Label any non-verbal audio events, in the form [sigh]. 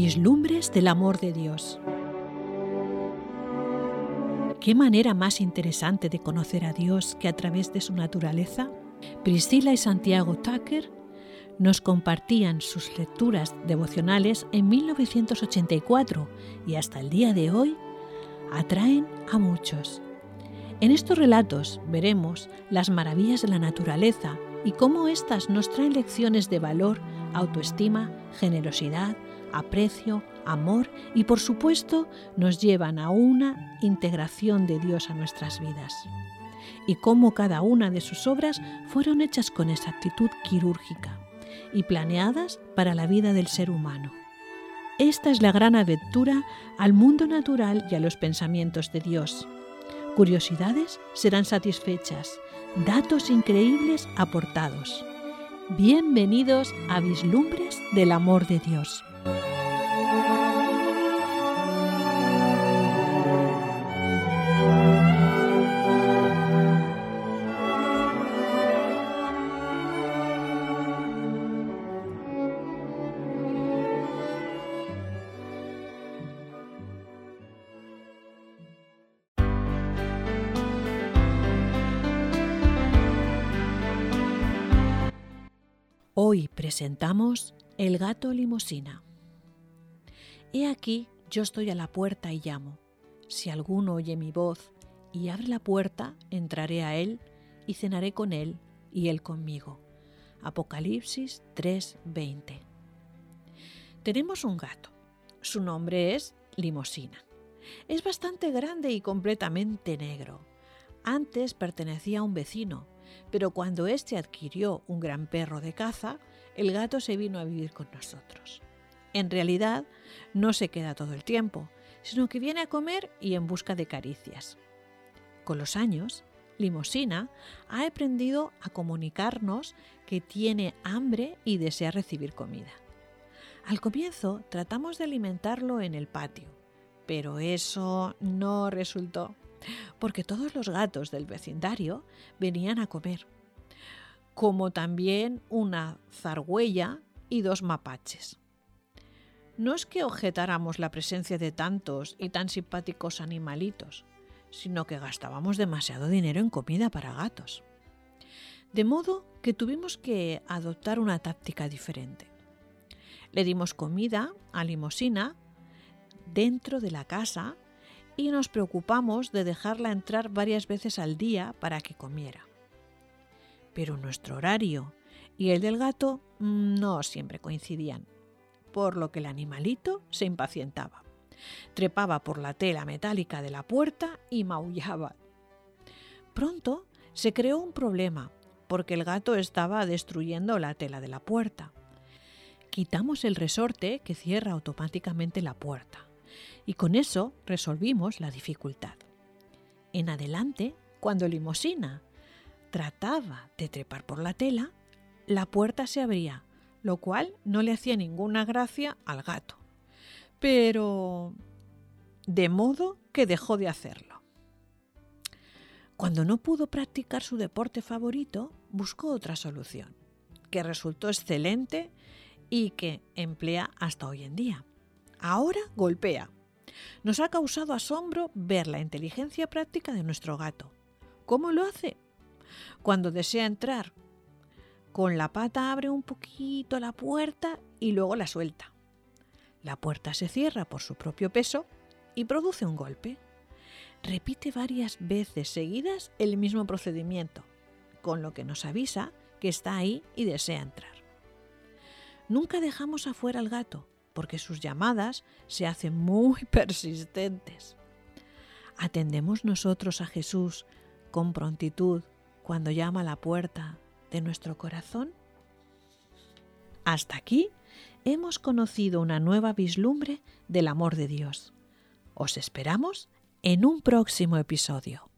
Vislumbres del amor de Dios. ¿Qué manera más interesante de conocer a Dios que a través de su naturaleza? Priscila y Santiago Tucker nos compartían sus lecturas devocionales en 1984 y hasta el día de hoy atraen a muchos. En estos relatos veremos las maravillas de la naturaleza y cómo éstas nos traen lecciones de valor, autoestima, generosidad, aprecio, amor y por supuesto nos llevan a una integración de Dios a nuestras vidas. Y cómo cada una de sus obras fueron hechas con exactitud quirúrgica y planeadas para la vida del ser humano. Esta es la gran aventura al mundo natural y a los pensamientos de Dios. Curiosidades serán satisfechas, datos increíbles aportados. Bienvenidos a Vislumbres del Amor de Dios. Hoy presentamos El gato limosina. He aquí, yo estoy a la puerta y llamo. Si alguno oye mi voz y abre la puerta, entraré a él y cenaré con él y él conmigo. Apocalipsis 3:20. Tenemos un gato. Su nombre es Limosina. Es bastante grande y completamente negro. Antes pertenecía a un vecino, pero cuando éste adquirió un gran perro de caza, el gato se vino a vivir con nosotros. En realidad, no se queda todo el tiempo, sino que viene a comer y en busca de caricias. Con los años, Limosina ha aprendido a comunicarnos que tiene hambre y desea recibir comida. Al comienzo tratamos de alimentarlo en el patio, pero eso no resultó porque todos los gatos del vecindario venían a comer, como también una zargüeya y dos mapaches. No es que objetáramos la presencia de tantos y tan simpáticos animalitos, sino que gastábamos demasiado dinero en comida para gatos. De modo que tuvimos que adoptar una táctica diferente. Le dimos comida a limosina dentro de la casa y nos preocupamos de dejarla entrar varias veces al día para que comiera. Pero nuestro horario y el del gato no siempre coincidían, por lo que el animalito se impacientaba. Trepaba por la tela metálica de la puerta y maullaba. Pronto se creó un problema, porque el gato estaba destruyendo la tela de la puerta. Quitamos el resorte que cierra automáticamente la puerta y con eso resolvimos la dificultad. En adelante, cuando Limosina trataba de trepar por la tela, la puerta se abría, lo cual no le hacía ninguna gracia al gato. Pero... de modo que dejó de hacerlo. Cuando no pudo practicar su deporte favorito, buscó otra solución, que resultó excelente y que emplea hasta hoy en día. Ahora golpea, nos ha causado asombro ver la inteligencia práctica de nuestro gato. ¿Cómo lo hace? Cuando desea entrar, con la pata abre un poquito la puerta y luego la suelta. La puerta se cierra por su propio peso y produce un golpe. Repite varias veces seguidas el mismo procedimiento, con lo que nos avisa que está ahí y desea entrar. Nunca dejamos afuera al gato, porque sus llamadas se hacen muy [laughs] persistentes. ¿Atendemos nosotros a Jesús con prontitud cuando llama a la puerta de nuestro corazón? Hasta aquí hemos conocido una nueva vislumbre del amor de Dios. Os esperamos en un próximo episodio.